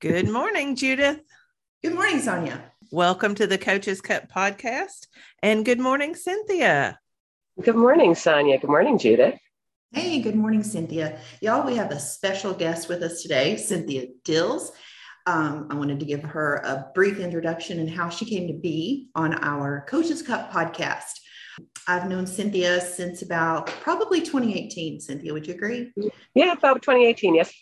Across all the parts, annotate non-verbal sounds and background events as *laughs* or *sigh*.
Good morning, Judith. Good morning, Sonya. Welcome to the Coaches Cup podcast. And good morning, Cynthia. Good morning, Sonya. Good morning, Judith. Hey, good morning, Cynthia. Y'all, we have a special guest with us today, Cynthia Dils. Um, I wanted to give her a brief introduction and how she came to be on our Coaches Cup podcast. I've known Cynthia since about probably 2018. Cynthia, would you agree? Yeah, about 2018, yes.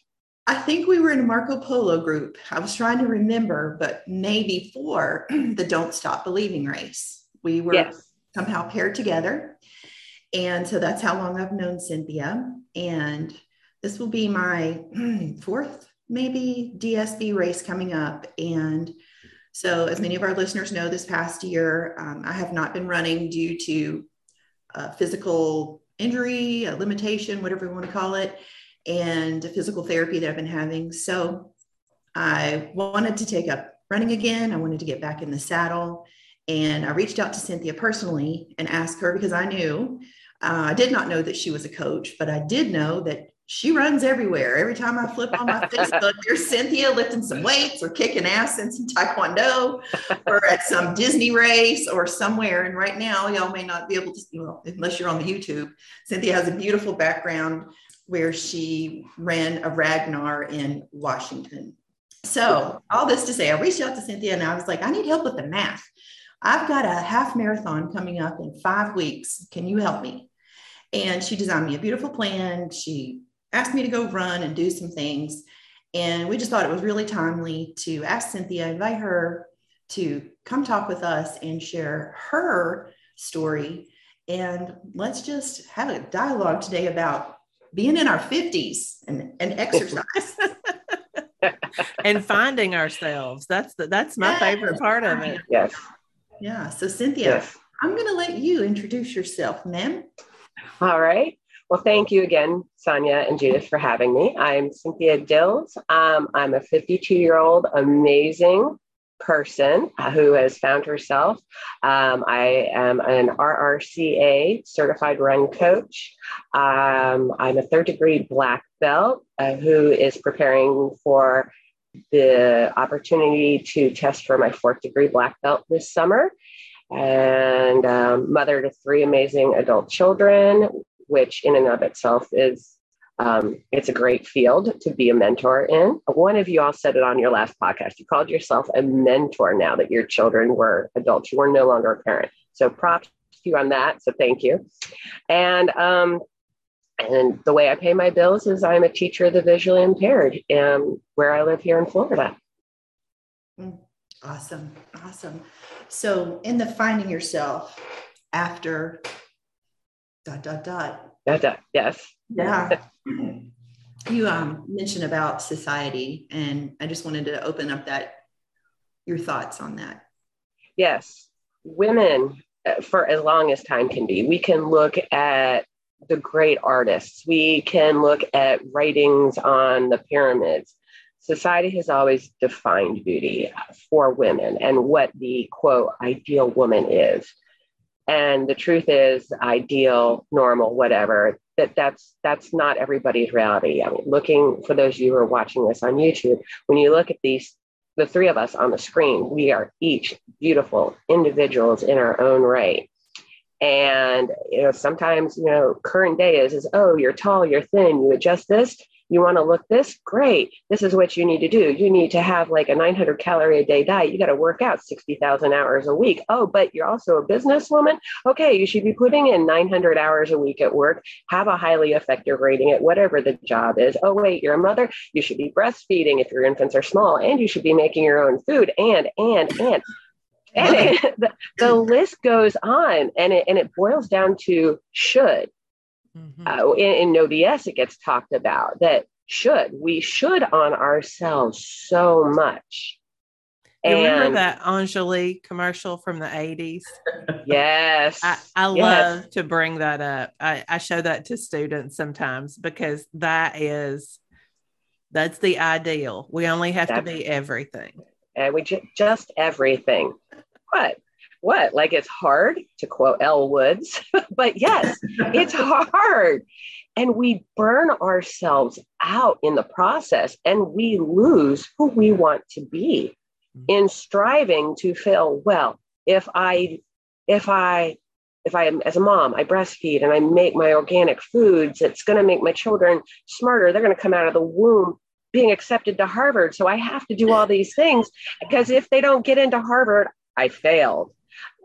I think we were in a Marco Polo group. I was trying to remember, but maybe for *clears throat* the Don't Stop Believing race. We were yes. somehow paired together. And so that's how long I've known Cynthia. And this will be my *clears throat* fourth, maybe DSB race coming up. And so, as many of our listeners know, this past year, um, I have not been running due to physical injury, a limitation, whatever you want to call it and physical therapy that I've been having. So I wanted to take up running again. I wanted to get back in the saddle. And I reached out to Cynthia personally and asked her because I knew, uh, I did not know that she was a coach, but I did know that she runs everywhere. Every time I flip on my *laughs* Facebook, there's Cynthia lifting some weights or kicking ass in some taekwondo or at some Disney race or somewhere. And right now, y'all may not be able to, well, unless you're on the YouTube, Cynthia has a beautiful background where she ran a Ragnar in Washington. So, all this to say, I reached out to Cynthia and I was like, I need help with the math. I've got a half marathon coming up in five weeks. Can you help me? And she designed me a beautiful plan. She asked me to go run and do some things. And we just thought it was really timely to ask Cynthia, invite her to come talk with us and share her story. And let's just have a dialogue today about being in our 50s and, and exercise. *laughs* and finding ourselves. That's the that's my yes. favorite part of it. Yes. Yeah. So Cynthia, yes. I'm gonna let you introduce yourself, ma'am. All right. Well, thank you again, Sonya and Judith, for having me. I'm Cynthia Dils. Um, I'm a 52 year old amazing person uh, who has found herself. Um, I am an RRCA certified run coach. Um, I'm a third degree black belt uh, who is preparing for the opportunity to test for my fourth degree black belt this summer. And um, mother to three amazing adult children, which in and of itself is um, it's a great field to be a mentor in. One of you all said it on your last podcast. You called yourself a mentor now that your children were adults. You were no longer a parent. So props to you on that. So thank you. And um, and the way I pay my bills is I'm a teacher of the visually impaired, um, where I live here in Florida. Mm, awesome, awesome. So in the finding yourself after dot dot dot. Dot. Yes. Yeah. you um, mentioned about society, and I just wanted to open up that your thoughts on that. Yes, women uh, for as long as time can be. We can look at the great artists. We can look at writings on the pyramids. Society has always defined beauty for women and what the quote ideal woman is. And the truth is, ideal, normal, whatever, that that's that's not everybody's reality. I mean, looking for those of you who are watching this on YouTube, when you look at these, the three of us on the screen, we are each beautiful individuals in our own right. And you know, sometimes you know, current day is is oh, you're tall, you're thin, you adjust this, you want to look this? Great. This is what you need to do. You need to have like a 900 calorie a day diet. You got to work out 60,000 hours a week. Oh but you're also a businesswoman? Okay you should be putting in 900 hours a week at work. Have a highly effective rating at whatever the job is. Oh wait you're a mother? You should be breastfeeding if your infants are small and you should be making your own food and and and. And it, *laughs* the, the list goes on and it, and it boils down to should Mm-hmm. Uh, in, in No BS, it gets talked about that should we should on ourselves so much. You and, remember that Enjoli commercial from the 80s? Yes. I, I yes. love to bring that up. I, I show that to students sometimes because that is that's the ideal. We only have that's, to be everything. And we ju- just everything. But what? Like it's hard to quote Elle Woods, *laughs* but yes, it's *laughs* hard. and we burn ourselves out in the process and we lose who we want to be mm-hmm. in striving to feel well if i if i if i am as a mom i breastfeed and i make my organic foods it's going to make my children smarter they're going to come out of the womb being accepted to harvard so i have to do all these things because if they don't get into harvard i failed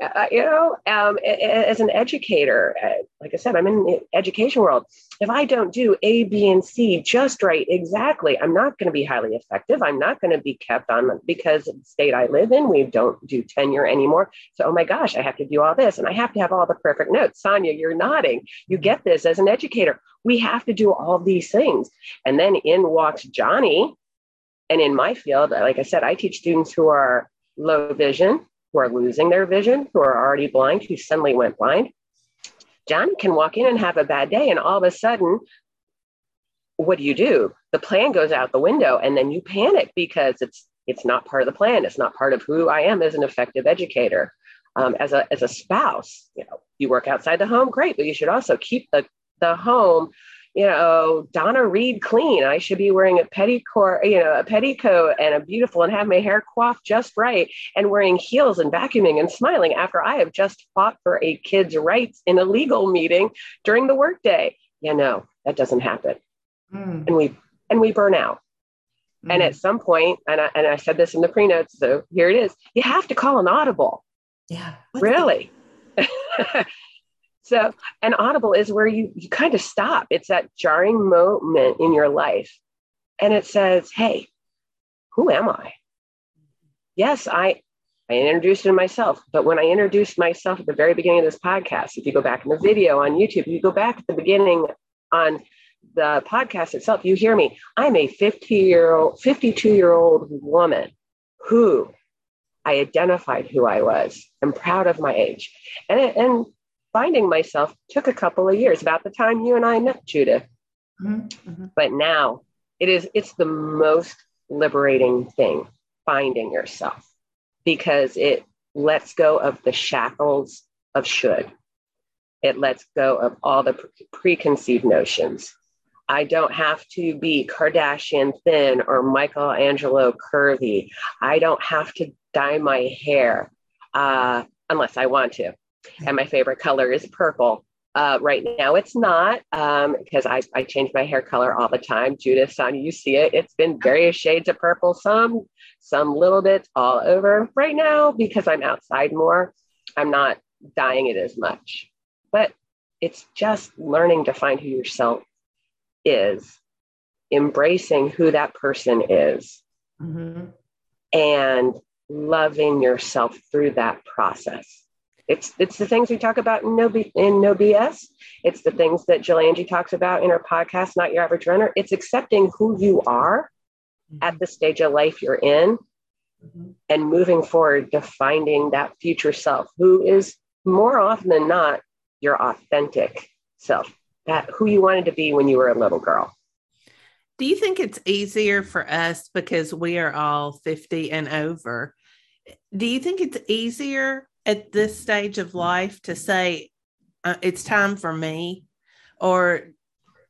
uh, you know, um, as an educator, uh, like I said, I'm in the education world. If I don't do A, B, and C just right, exactly, I'm not going to be highly effective. I'm not going to be kept on because the state I live in, we don't do tenure anymore. So, oh my gosh, I have to do all this and I have to have all the perfect notes. Sonya, you're nodding. You get this as an educator. We have to do all these things. And then in walks Johnny. And in my field, like I said, I teach students who are low vision, who are losing their vision, who are already blind, who suddenly went blind. Johnny can walk in and have a bad day, and all of a sudden, what do you do? The plan goes out the window, and then you panic because it's it's not part of the plan. It's not part of who I am as an effective educator. Um, as a as a spouse, you know, you work outside the home, great, but you should also keep the the home you know, Donna Reed clean. I should be wearing a petticoat, you know, a petticoat and a beautiful and have my hair coiffed just right and wearing heels and vacuuming and smiling after I have just fought for a kid's rights in a legal meeting during the workday. Yeah, no, that doesn't happen. Mm. And we and we burn out. Mm. And at some point, and I, and I said this in the pre notes, so here it is. You have to call an audible. Yeah. Really. *laughs* So, an audible is where you, you kind of stop. It's that jarring moment in your life. And it says, Hey, who am I? Yes, I, I introduced myself, but when I introduced myself at the very beginning of this podcast, if you go back in the video on YouTube, you go back at the beginning on the podcast itself, you hear me. I'm a 50 year old, 52 year old woman who I identified who I was. I'm proud of my age. And, and finding myself took a couple of years, about the time you and I met, Judith. Mm-hmm. mm-hmm. But now it is, it's the most liberating thing, finding yourself, because it lets go of the shackles of should. It lets go of all the pre- preconceived notions. I don't have to be Kardashian thin or Michelangelo curvy. I don't have to dye my hair uh, unless I want to and my favorite color is purple. Uh, right now, it's not because um, I, I change my hair color all the time. Judith, son, you see it. It's been various shades of purple, some some little bits all over. Right now, because I'm outside more, I'm not dyeing it as much. But it's just learning to find who yourself is, embracing who that person is, mm-hmm. and loving yourself through that process. It's it's the things we talk about in no B, in no BS. It's the things that Jill Angie talks about in her podcast, Not Your Average Runner. It's accepting who you are mm-hmm. at the stage of life you're in, mm-hmm. and moving forward to finding that future self, who is more often than not your authentic self, that who you wanted to be when you were a little girl. Do you think it's easier for us because we are all 50 and over? Do you think it's easier at this stage of life to say uh, it's time for me. Or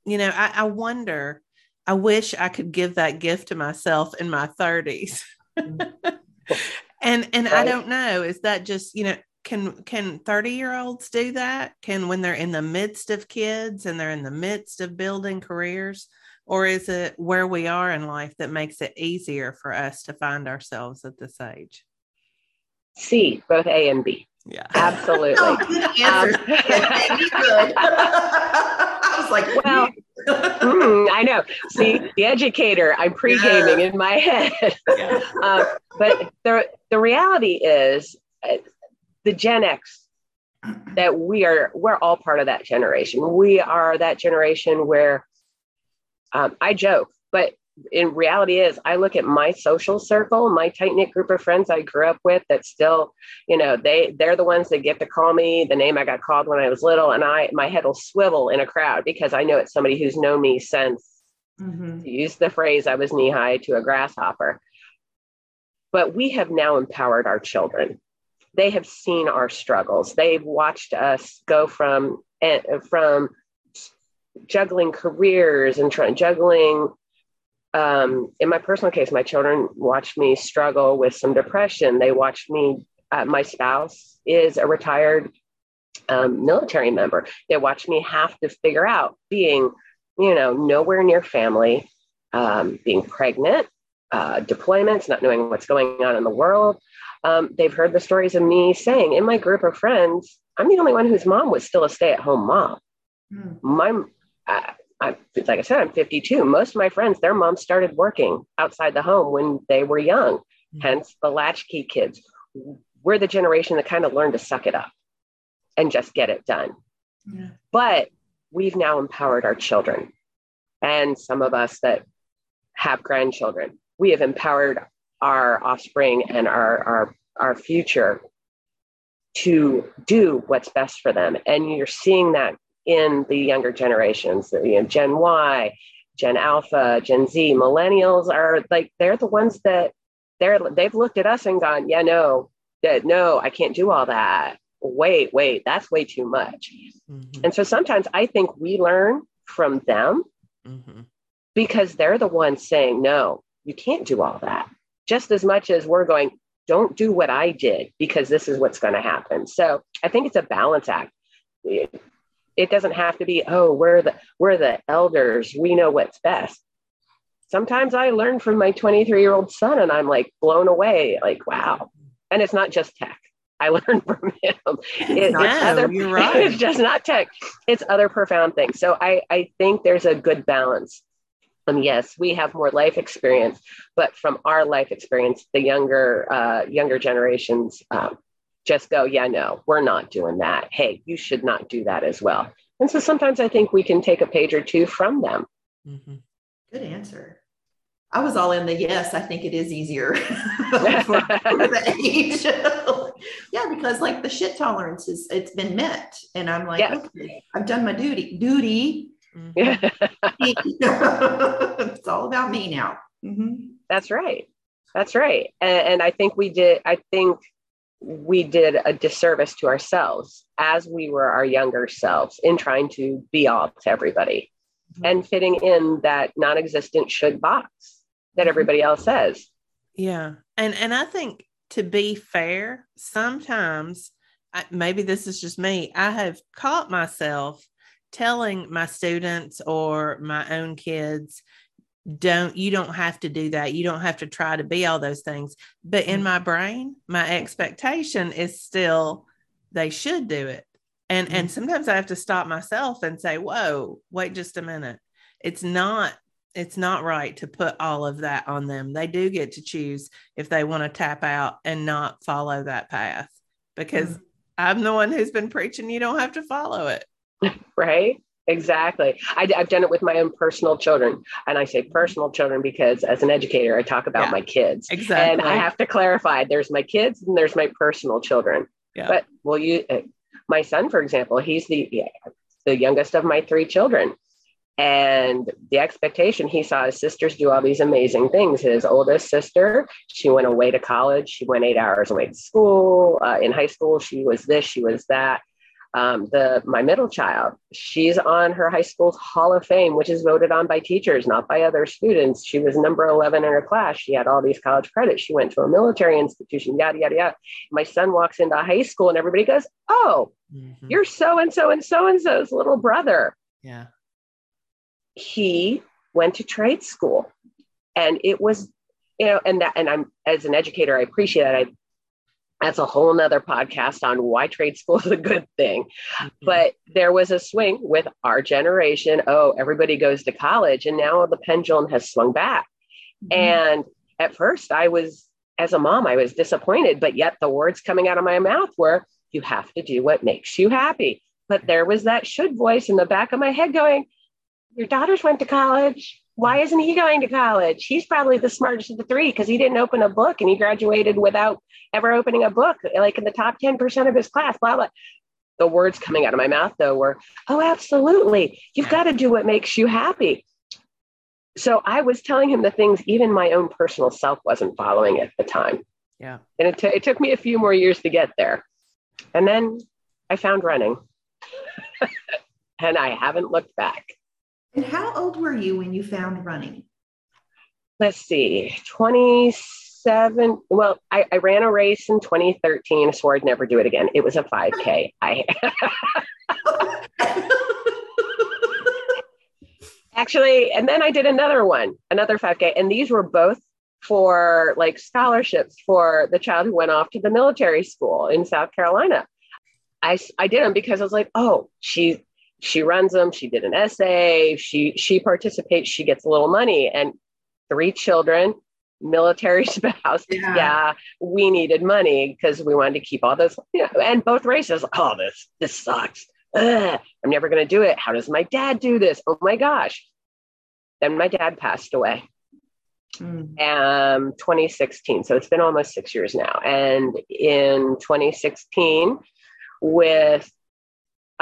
you know I, I, wonder i wish i could give that gift to myself in my 30s *laughs* and and right. i don't know is that just you know can can 30 year olds do that? Can when they're in the midst of kids and they're in the midst of building careers? Or is it where we are in life that makes it easier for us to find ourselves at this age C, both A and B. Yeah, absolutely. *laughs* oh, good answers. Um, *laughs* *laughs* I was like, well, mm, I know. See, the educator, I'm pre gaming yeah. in my head. Yeah. Um, but the the reality is, uh, the Gen X that we are, we're all part of that generation. We are that generation where um, I joke, but in reality is I look at my social circle, my tight knit group of friends I grew up with that still, you know, they they're the ones that get to call me the name I got called when I was little, and I my head will swivel in a crowd because I know it's somebody who's known me since mm-hmm. to use the phrase I was knee high to a grasshopper. But we have now empowered our children. They have seen our struggles. They've watched us go from eh, from juggling careers and trying juggling um, in my personal case my children watched me struggle with some depression. They watched me uh, my spouse is a retired um, military member. They watched me have to figure out being you know nowhere near family um, being pregnant uh, deployments not knowing what's going on in the world. Um, they've heard the stories of me saying in my group of friends i'm the only one whose mom was still a stay-at-home mom. Mm. my I, I, like I said, I'm 52. Most of my friends, their moms started working outside the home when they were young, mm-hmm. hence the latchkey kids. We're the generation that kind of learned to suck it up and just get it done. Yeah. But we've now empowered our children. And some of us that have grandchildren, we have empowered our offspring and our, our, our future to do what's best for them. And you're seeing that in the younger generations, you know, Gen Y, Gen Alpha, Gen Z, millennials are like they're the ones that they're they've looked at us and gone, yeah, no, that no, I can't do all that. Wait, wait, that's way too much. Mm-hmm. And so sometimes I think we learn from them mm-hmm. because they're the ones saying, no, you can't do all that. Just as much as we're going, don't do what I did because this is what's going to happen. So I think it's a balance act it doesn't have to be oh we're the we're the elders. We know what's best. Sometimes i learn from my 23 year old son and i'm like blown away like wow. And it's not just tech. I *laughs* learned from him. It, no, it's other, you're right. *laughs* it's just not tech. It's other profound things. So i i think there's a good balance. Um, yes, we have more life experience, but from our life experience, the younger uh, younger generations um, just go, yeah, no, we're not doing that. Hey, you should not do that as well. And so sometimes I think we can take a page or two from them. Mm-hmm. Good answer. I was all in the yes, I think it is easier *laughs* for, *laughs* for the age. *laughs* yeah, because like the shit tolerance is it's been met. And I'm like, yes. okay, I've done my duty. Duty. Mm-hmm. it's all about me now. Mm-hmm. That's right. That's right. And, and I think we did, I think we did a disservice to ourselves as we were our younger selves in trying to be all to everybody mm-hmm. and fitting in that non-existent should box that mm-hmm. everybody else says yeah and and i think to be fair sometimes I, maybe this is just me i have caught myself telling my students or my own kids don't you don't have to do that. You don't have to try to be all those things. But in mm. my brain my expectation is still they should do it. And mm-hmm. and sometimes i have to stop myself and say whoa wait just a minute. It's not it's not right to put all of that on them. They do get to choose if they want to tap out and not follow that path. Because mm-hmm. i'm the one who's been preaching you don't have to follow it. *laughs* Right Exactly. I, have done it with my own personal children. And I say personal children because as an educator, I talk about yeah, my kids. Exactly. And I have to clarify there's my kids and there's my personal children. Yeah. But well, you, uh, my son, for example, he's the, the youngest of my three children. And the expectation he saw his sisters do all these amazing things. His oldest sister, she went away to college. She went eight hours away to school. Uh, in high school, she was this, she was that um, the my middle child she's on her high school's hall of fame which is voted on by teachers not by other students. She was number 11 in her class. She had all these college credits. She went to a military institution yada yada yada. My son walks into high school and everybody goes oh mm-hmm. you're so and so and so and so's little brother. Yeah. He went to trade school. And it was you know and that and i'm as an educator i appreciate that. I that's a whole nother podcast on why trade school is a good thing. Mm-hmm. But there was a swing with our generation. Oh, everybody goes to college. And now the pendulum has swung back. Mm-hmm. And at first, I was, as a mom, I was disappointed. But yet the words coming out of my mouth were, you have to do what makes you happy. But there was that should voice in the back of my head going, your daughters went to college why isn't he going to college? He's probably the smartest of the three because he didn't open a book and he graduated without ever opening a book, like in the top 10% of his class, blah, blah. The words coming out of my mouth, though, were, oh, absolutely. You've got to do what makes you happy. So I was telling him the things even my own personal self wasn't following at the time. Yeah. And it, t- it took me a few more years to get there. And then I found running *laughs* and I haven't looked back. And how old were you when you found running? Let's see, 27. Well, I, I ran a race in 2013. I swore I'd never do it again. It was a 5K. I *laughs* actually, and then I did another one, another 5K. And these were both for like scholarships for the child who went off to the military school in South Carolina. I, I did them because I was like, oh, she she runs them. She did an essay. She she participates. She gets a little money and three children, military *laughs* spouse. Yeah, yeah we needed money because we wanted to keep all those. You know, and both races. Oh, this this sucks. Ugh, I'm never going to do it. How does my dad do this? Oh my gosh. Then my dad passed away. Mm. Um, 2016. So it's been almost six years now. And in 2016, with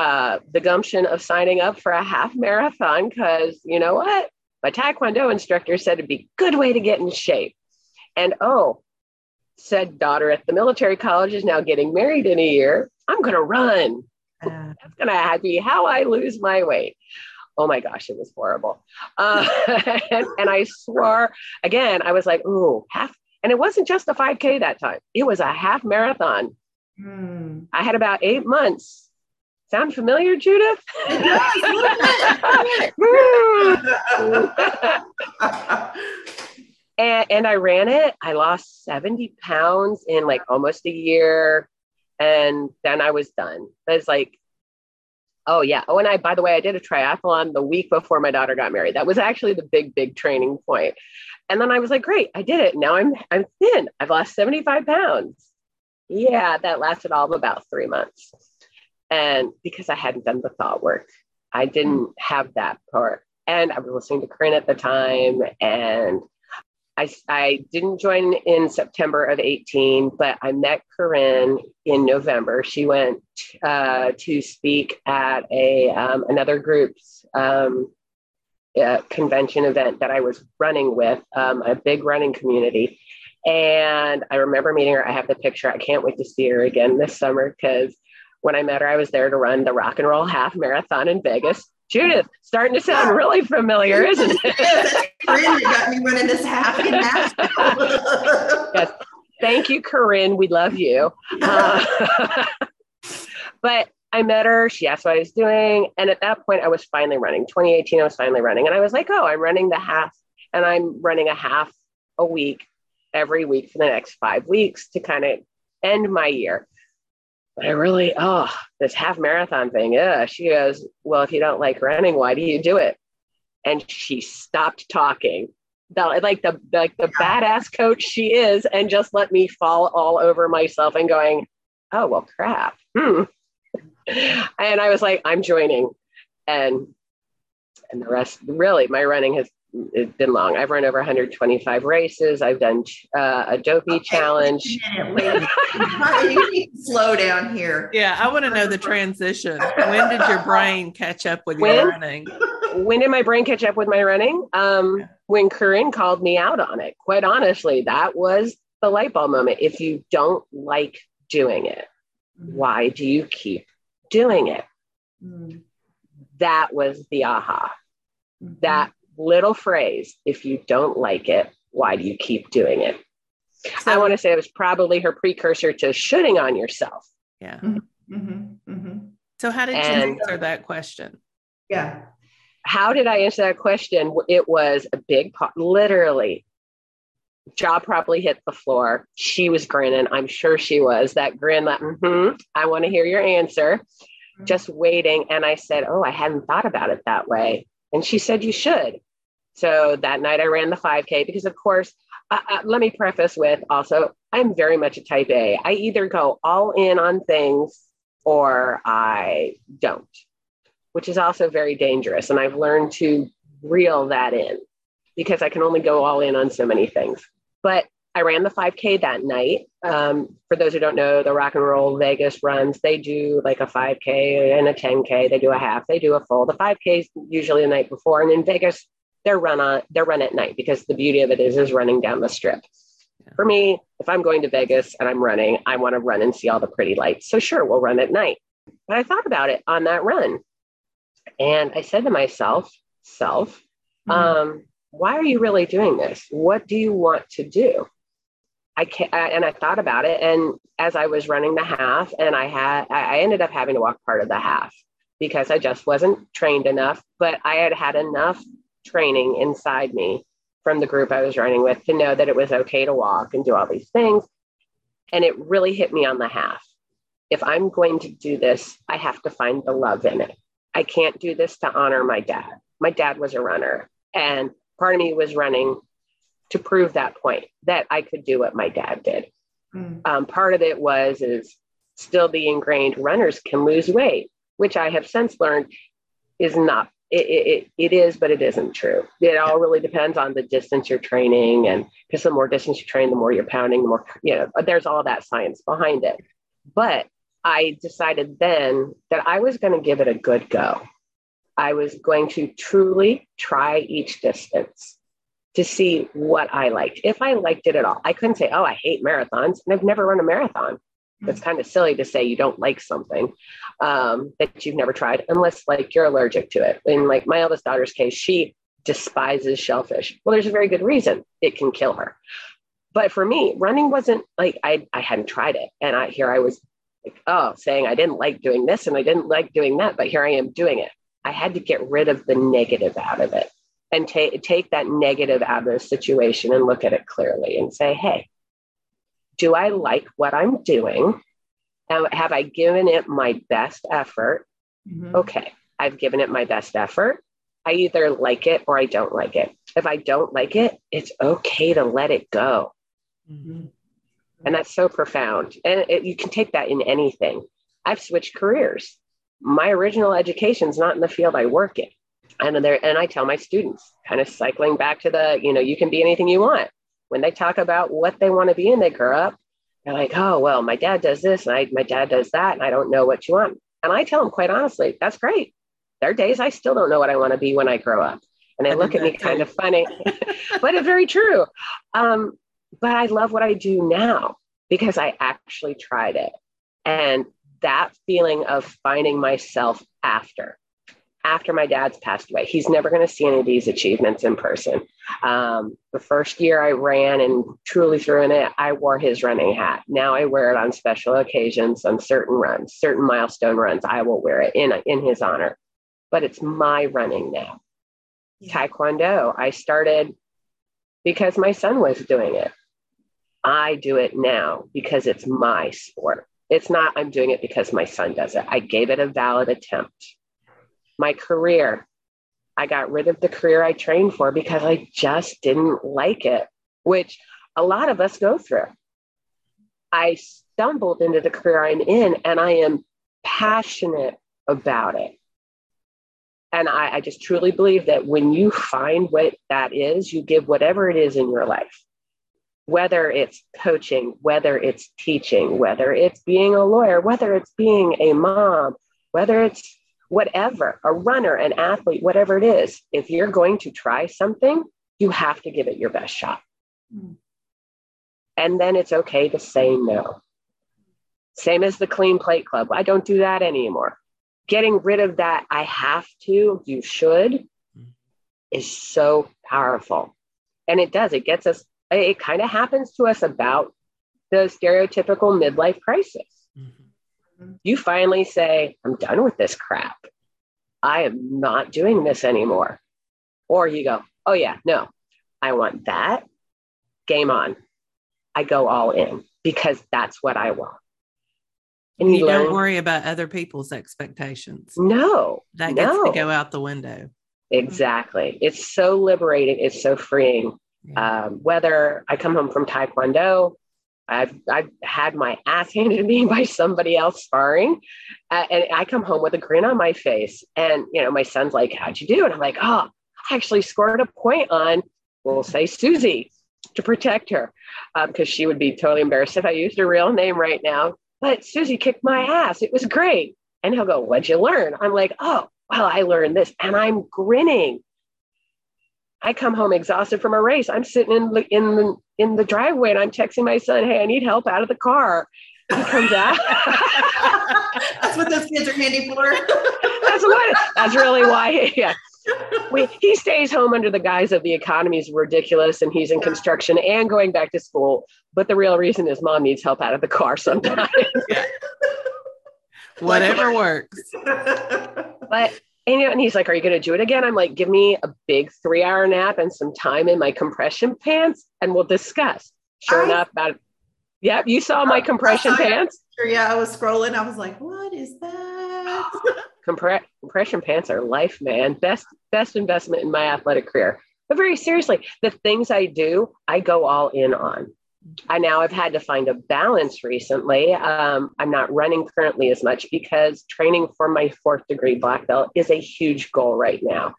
uh, the gumption of signing up for a half marathon, because you know what? My Taekwondo instructor said it'd be a good way to get in shape. And oh, said daughter at the military college is now getting married in a year. I'm going to run. Uh, That's going to be how I lose my weight oh my gosh, it was horrible. Uh, *laughs* and, and, I swore again, I was like, ooh, half. And it wasn't just a 5K that time, it was a half marathon. Mm. I had about eight months. Sound familiar, Judith? *laughs* and, and I ran it. I lost 70 pounds in like almost a year. And then I was done. I was like, Oh yeah. Oh, and I, by the way, I did a triathlon the week before my daughter got married. That was actually the big, big training point. And then I was like, great, I did it. Now I'm I'm thin. I've lost 75 pounds. Yeah, that lasted all of about three months. And because I hadn't done the thought work, I didn't have that part. And I was listening to Corinne at the time, and I, I didn't join in September of 18, but I met Corinne in November. She went uh, to speak at a um, another group's um, uh, convention event that I was running with, um, a big running community. And I remember meeting her. I have the picture. I can't wait to see her again this summer because when I met her, I was there to run the rock and roll half marathon in Vegas. Judith, starting to sound really familiar, isn't it? yes, *laughs* Corinne got me running this half in yes. Thank you, Corinne. We love you. Uh, *laughs* but I met her. She asked what I was doing. And at that point, I was finally running. 2018, I was finally running. And I was like, oh, I'm running the half, and I'm running a half a week every week for the next five weeks to kind of end my year. I really, oh, this half marathon thing. Yeah. She goes, Well, if you don't like running, why do you do it? And she stopped talking. The, like the like the badass coach she is, and just let me fall all over myself and going, oh well crap. Hmm. *laughs* and I was like, I'm joining. And and the rest really my running has it's been long. I've run over 125 races. I've done uh, a dopey okay, challenge. Wait, wait. slow down here. Yeah, I want to know the transition. When did your brain catch up with when, your running? When did my brain catch up with my running? Um, when Corinne called me out on it. Quite honestly, that was the light bulb moment. If you don't like doing it, why do you keep doing it? Mm-hmm. That was the aha. Mm-hmm. That little phrase if you don't like it, why do you keep doing it? So, I want to say it was probably her precursor to shoulding on yourself. Yeah. Mm-hmm, mm-hmm, mm-hmm. So, how did and, you answer that question? Yeah. How did I answer that question? It was a big part, literally. Jaw probably hit the floor. She was grinning. I'm sure she was. That grin, that, mm-hmm, I want to hear your answer. Mm-hmm. Just waiting. And I said, Oh, I hadn't thought about it that way. And she said, You should. So that night I ran the 5K because, of course, uh, uh, let me preface with also, I'm very much a type A. I either go all in on things or I don't, which is also very dangerous. And I've learned to reel that in because I can only go all in on so many things. But I ran the 5K that night. Um, for those who don't know, the Rock and Roll Vegas runs, they do like a 5K and a 10K. They do a half, they do a full. The 5K is usually the night before. And in Vegas, they're run on they're run at night because the beauty of it is is running down the strip. Yeah. For me, if I'm going to Vegas and I'm running, I want to run and see all the pretty lights. So sure, we'll run at night. But I thought about it on that run. And I said to myself, self. Mm-hmm. Um, why are you really doing this? What do you want to do? I can't, and I thought about it. And as I was running the half, and I had, I ended up having to walk part of the half because I just wasn't trained enough, but I had had enough training inside me from the group I was running with to know that it was okay to walk and do all these things. And it really hit me on the half. If I'm going to do this, I have to find the love in it. I can't do this to honor my dad. My dad was a runner, and part of me was running to prove that point that I could do what my dad did. Mm. Um, part of it was is still the ingrained runners can lose weight, which I have since learned is not it, it, it is, but it isn't true. It all really depends on the distance you're training. And because the more distance you train, the more you're pounding, the more, you know, there's all that science behind it. But I decided then that I was going to give it a good go. I was going to truly try each distance to see what I liked, if I liked it at all. I couldn't say, oh, I hate marathons, and I've never run a marathon. It's mm. kind of silly to say you don't like something um, that you've never tried, unless like you're allergic to it. In like my eldest daughter's case, she despises shellfish. Well, there's a very good reason it can kill her. But for me, running wasn't like I I hadn't tried it, and I here I was like, oh, saying I didn't like doing this and I didn't like doing that, but here I am doing it. I had to get rid of the negative out of it and take take that negative out of the situation and look at it clearly and say, hey, do I like what I'm doing? Have I given it my best effort? Mm-hmm. Okay, I've given it my best effort. I either like it or I don't like it. If I don't like it, it's okay to let it go. Mm-hmm. And that's so profound. And it, you can take that in anything. I've switched careers. My original education is not in the field I work in and then there and i tell my students kind of cycling back to the you know you can be anything you want. When they talk about what they want to be and they grow up they're like oh well my dad does this and I, my dad does that and i don't know what you want. And i tell them quite honestly that's great. There are days i still don't know what i want to be when i grow up. And they I look at me kind of funny *laughs* but it's very true. Um, but i love what i do now because i actually tried it. And that feeling of finding myself after after my dad's passed away. He's never going to see any of these achievements in person. Um, the first year I ran and truly threw in it, I wore his running hat. Now I wear it on special occasions, on certain runs, certain milestone runs. I will wear it in, in his honor. But it's my running now. Yeah. Taekwondo, I started because my son was doing it. I do it now because it's my sport. It's not, I'm doing it because my son does it. I gave it a valid attempt my career. I got rid of the career I trained for because I just didn't like it, which a lot of us go through. I stumbled into the career I'm in and I am passionate about it. And I, I, just truly believe that when you find what that is, you give whatever it is in your life, whether it's coaching, whether it's teaching, whether it's being a lawyer, whether it's being a mom, whether it's whatever, a runner, an athlete, whatever it is, if you're going to try something, you have to give it your best shot. Mm. And then it's okay to say no. Same as the clean plate club. I don't do that anymore. Getting rid of that, I have to, you should, is so powerful. And it does, it gets us, it kind of happens to us about the stereotypical midlife crisis. You finally say, I'm done with this crap. I am not doing this anymore. Or you go, oh, yeah, no, I want that. Game on. I go all in because that's what I want. And you, you learn, don't worry about other people's expectations. No, that gets no. to go out the window. Exactly. It's so liberating. It's so freeing. Yeah. Um, whether I come home from Taekwondo I've I've had my ass *laughs* handed to me by somebody else sparring, uh, and I come home with a grin on my face. And you know, my son's like, "How'd you do?" And I'm like, "Oh, I actually scored a point on, we'll say Susie, to protect her, because um, she would be totally embarrassed if I used her real name right now. But Susie kicked my ass. It was great." And he'll go, "What'd you learn?" I'm like, "Oh, well, I learned this," and I'm grinning I come home exhausted from a race. I'm sitting in the in the in the driveway and I'm texting my son, "Hey, I need help out of the car." He comes out. *laughs* that's what those kids are handy for. *laughs* that's what. That's really why. Yeah. we, he stays home under the guise of the economy is ridiculous and he's in construction and going back to school. But the real reason is mom needs help out of the car sometimes. *laughs* Whatever works. but and, and he's like, Are you going to do it again? I'm like, Give me a big three hour nap and some time in my compression pants and we'll discuss. Sure I, enough, about Yep, you saw my compression pants. Yeah, I was scrolling. I was like, What is that? *laughs* Compre- compression pants are life, man. Best best investment in my athletic career. But very seriously, the things I do, I go all in on. I now have had to find a balance recently. Um, I'm not running currently as much because training for my fourth degree black belt is a huge goal right now.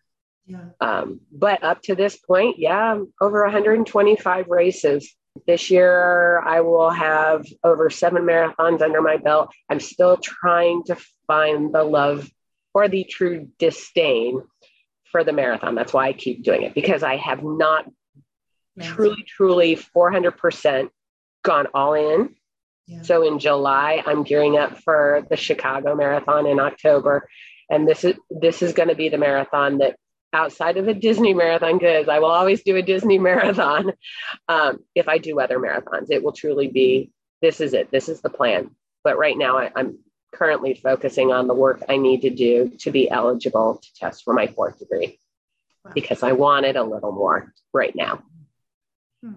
Yeah. Um, but up to this point, yeah, over 125 races. This year, I will have over seven marathons under my belt. I'm still trying to find the love or the true disdain for the marathon. That's why I keep doing it because I have not truly, truly 400% gone all in. Yeah. So in July, I'm gearing up for the Chicago Marathon in October. And this is this is going to be the marathon that outside of a Disney marathon, because I will always do a Disney *laughs* marathon. Um, if I do other marathons, it will truly be this is it. This is the plan. But right now, I, I'm currently focusing on the work I need to do to be eligible to test for my fourth degree wow. because I want it a little more right now. Hmm.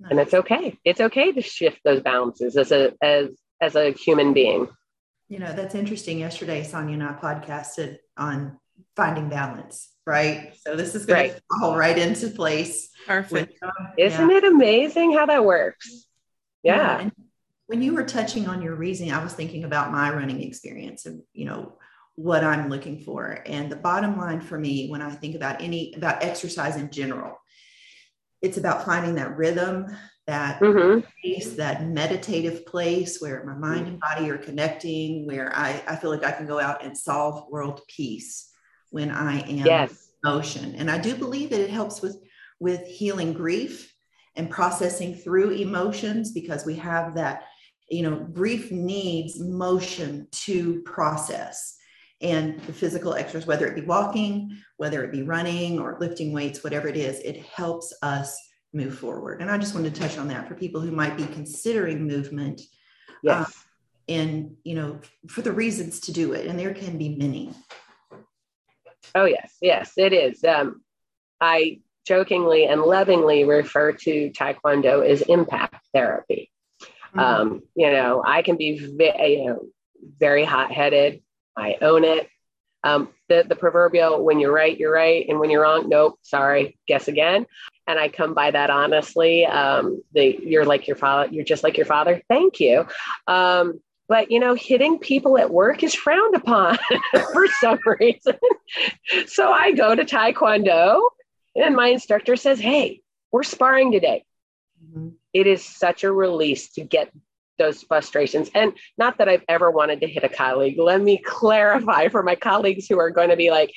Nice. And it's okay. It's okay to shift those balances as a as as a human being. You know, that's interesting. Yesterday, Sonya and I podcasted on finding balance, right? So this is going right. to fall right into place. Perfect. With, Isn't yeah. it amazing how that works? Yeah. yeah. when you were touching on your reasoning, I was thinking about my running experience and you know what I'm looking for. And the bottom line for me, when I think about any about exercise in general, it's about finding that rhythm, that mm-hmm. place, that meditative place where my mind and body are connecting, where I, I feel like I can go out and solve world peace when I am yes. motion. And I do believe that it helps with with healing grief and processing through emotions because we have that, you know, grief needs motion to process and the physical exercise, whether it be walking, whether it be running or lifting weights, whatever it is, it helps us move forward. And I just wanted to touch on that for people who might be considering movement. Yes. Uh, and, you know, for the reasons to do it. And there can be many. Oh, yes. Yes, it is. Um, I jokingly and lovingly refer to Taekwondo as impact therapy. Mm-hmm. Um, you know, I can be, you know, very hot headed I own it. Um, the, the proverbial when you're right, you're right. And when you're wrong, nope, sorry, guess again. And I come by that honestly. Um, the, you're like your father, you're just like your father. Thank you. Um, but you know, hitting people at work is frowned upon *laughs* for some reason. so I go to Taekwondo and my instructor says, Hey, we're sparring today. Mm-hmm. It is such a release to get those frustrations. And not that I've ever wanted to hit a colleague. Let me clarify for my colleagues who are going to be like,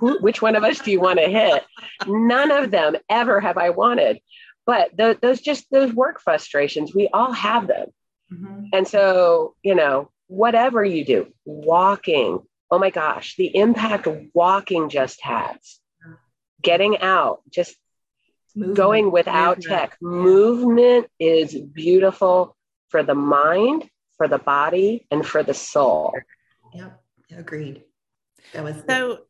which one of us do you want to hit? None of them ever have I wanted. But those just those work frustrations, we all have them. Mm-hmm. And so, you know, whatever you do, walking, oh my gosh, the impact walking just has. Getting out, just Movement. going without Movement. tech. Movement is beautiful for the mind, for the body, and for the soul. Yep, agreed. That was so.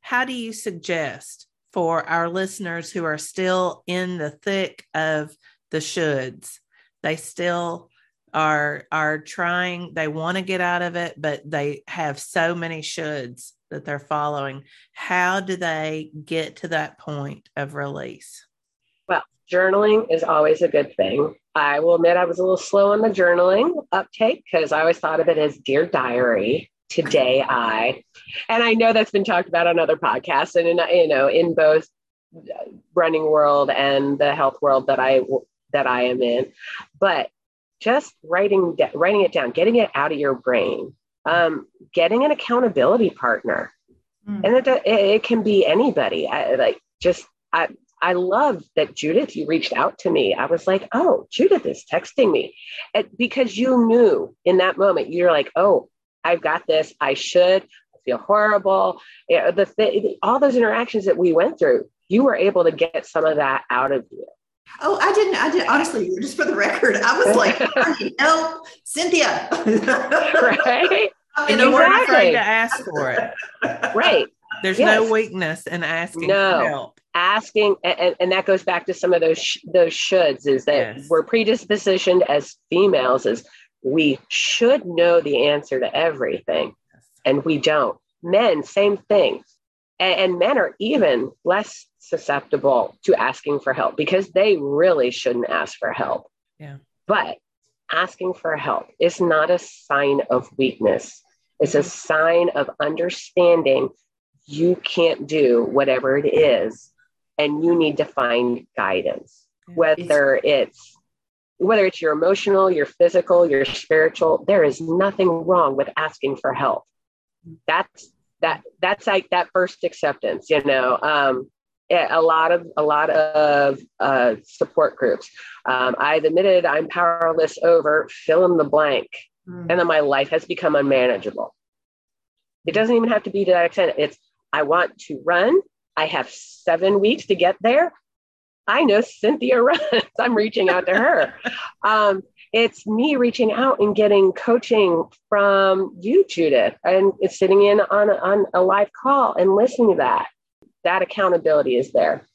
How do you suggest for our listeners who are still in the thick of the shoulds? They still are are trying. They want to get out of it, but they have so many shoulds that they're following. How do they get to that point of release? Journaling is always a good thing. I will admit I was a little slow on the journaling uptake because I always thought of it as Dear Diary. Today I, and I know that's been talked about on other podcasts and in, you know, in both running world and the health world that I, that I am in, but just writing, writing it down, getting it out of your brain, um, getting an accountability partner. Mm. And it, it, can be anybody. I, like just, I, I love that Judith, you reached out to me. I was like, oh, Judith is texting me and because you knew in that moment, you're like, oh, I've got this. I should. feel horrible. You know, the th- all those interactions that we went through, you were able to get some of that out of you. Oh, I didn't. I did honestly. Just for the record, I was like, *laughs* "Help, Cynthia!" right? *laughs* and you weren't afraid to ask for it. Right. There's yes. no weakness in asking no. Asking, and, and that goes back to some of those sh- those shoulds. Is that yes. we're predispositioned as females is we should know the answer to everything, yes. and we don't. Men, same thing, and, and men are even less susceptible to asking for help because they really shouldn't ask for help. Yeah. But asking for help is not a sign of weakness. It's a mm-hmm. sign of understanding you can't do whatever it is and you need to find guidance whether it's whether it's your emotional your physical your spiritual there is nothing wrong with asking for help that's that that's like that first acceptance you know um, a lot of a lot of uh, support groups. Um, I've admitted I'm powerless over fill in the blank, mm. and then my life has become unmanageable. It doesn't even have to be to that extent. It's I want to run. I have seven weeks to get there. I know Cynthia *laughs* runs. I'm reaching out to her. *laughs* Um, it's me reaching out and getting coaching from you, Judith, and sitting in on, on a live call and listening to that that accountability is there.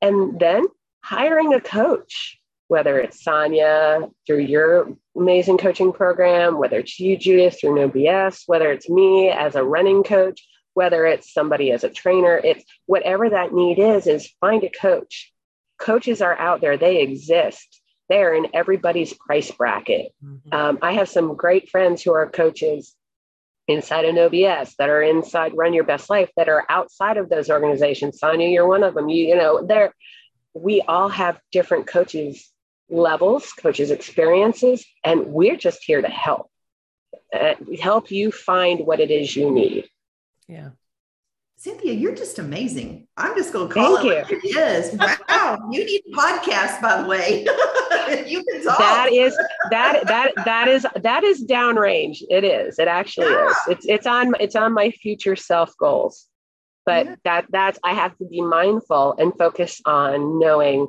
And then hiring a coach, whether it's Sonya through your amazing coaching program, whether it's you, Judith, through No BS, whether it's me as a running coach, whether it's somebody as a trainer, it's whatever that need is, is find a coach. Coaches are out there, they exist. They're in everybody's price bracket. Mm-hmm. Um, I have some great friends who are coaches inside of OBS that are inside Run Your Best Life, that are outside of those organizations. Sonya, you're one of them. You, you know, there we all have different coaches levels, coaches experiences, and we're just here to help. Uh, help you find what it is you need. Yeah. Cynthia, you're just amazing. I'm just going to call Thank it you. like it is. *laughs* Wow, you need a podcast, by the way. *laughs* you can talk. That is that that that is that is downrange. It is. It actually yeah. is. It's it's on it's on my future self goals. But yeah. that that's I have to be mindful and focus on knowing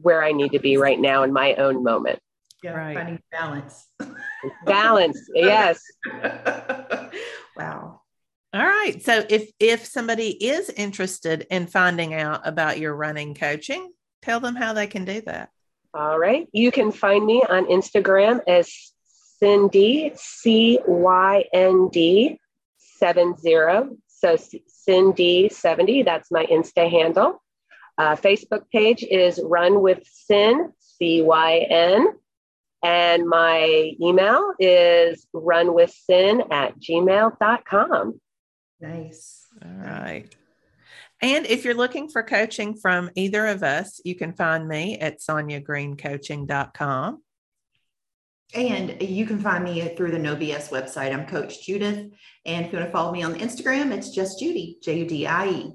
where I need to be right now in my own moment. Yeah, right. finding balance. *laughs* balance, yes. wow. All right. So if if somebody is interested in finding out about your running coaching, tell them how they can do that. All right. You can find me on Instagram as Cindy C Y N D seven zero. So Cindy seventy. That's my Insta handle. Uh, Facebook page is Run with Cyn C Y N. And my email is runwithcyn at gmail.com. Nice. All right. And if you're looking for coaching from either of us, you can find me at soniagreencoaching.com. And you can find me through the No BS website. I'm Coach Judith. And if you want to follow me on Instagram, it's just Judy, J U D I E.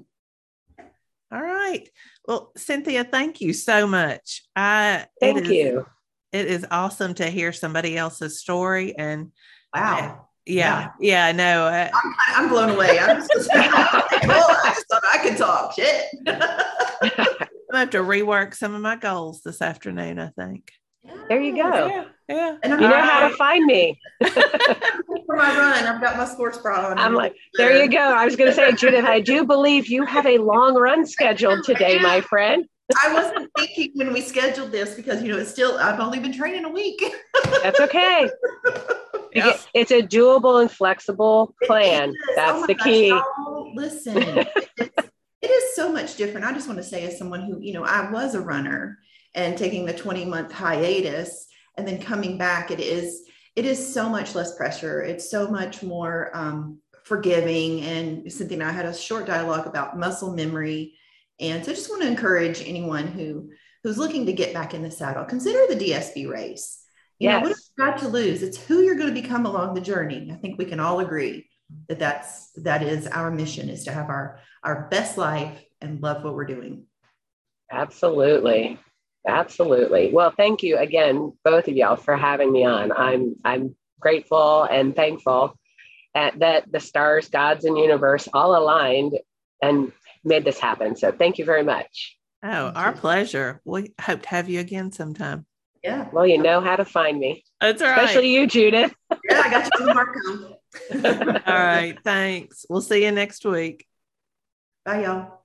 All right. Well, Cynthia, thank you so much. I thank it is, you. It is awesome to hear somebody else's story and wow yeah, yeah, no. Uh, I'm, I'm, blown away. I'm just, *laughs* I just thought I could talk. Shit. *laughs* I'm gonna have to rework some of my goals this afternoon. I think. There you go. Yeah, yeah. And you know right. how to find me. *laughs* For my run, I've got my sports bra on. I'm like, there you go. I was going to say, Judith, I do believe you have a long run scheduled today, my friend. I wasn't thinking when we scheduled this because you know it's still I've only been training a week. That's okay. Yep. It's a doable and flexible plan. That's oh the key. Oh, listen, *laughs* it is so much different. I just want to say, as someone who, you know, I was a runner and taking the 20 month hiatus and then coming back, it is it is so much less pressure. It's so much more um, forgiving. And Cynthia and I had a short dialogue about muscle memory. And so I just want to encourage anyone who who's looking to get back in the saddle, consider the DSB race. You yes. know, what have you got to lose? It's who you're going to become along the journey. I think we can all agree that that's that is our mission is to have our our best life and love what we're doing. Absolutely. Absolutely. Well, thank you again, both of y'all, for having me on. I'm I'm grateful and thankful. at, that the stars, gods, and universe all aligned and made this happen. So thank you very much. Oh, our pleasure. We hope to have you again sometime. Yeah. Well, you know how to find me. That's right. Especially you, Judith. yeah, I got you on the Marco. All right. Thanks. We'll see you next week. Bye, y'all.